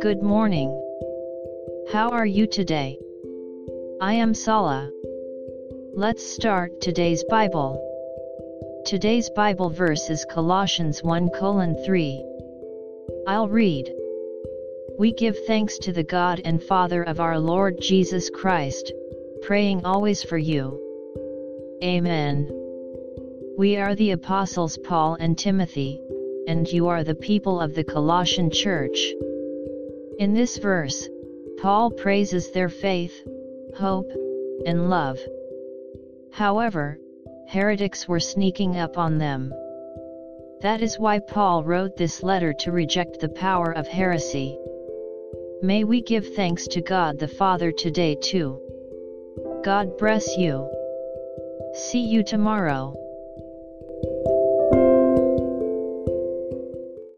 Good morning. How are you today? I am Sala. Let's start today's Bible. Today's Bible verse is Colossians 1 3. I'll read. We give thanks to the God and Father of our Lord Jesus Christ, praying always for you. Amen. We are the apostles Paul and Timothy, and you are the people of the Colossian church. In this verse, Paul praises their faith, hope, and love. However, heretics were sneaking up on them. That is why Paul wrote this letter to reject the power of heresy. May we give thanks to God the Father today too. God bless you. See you tomorrow.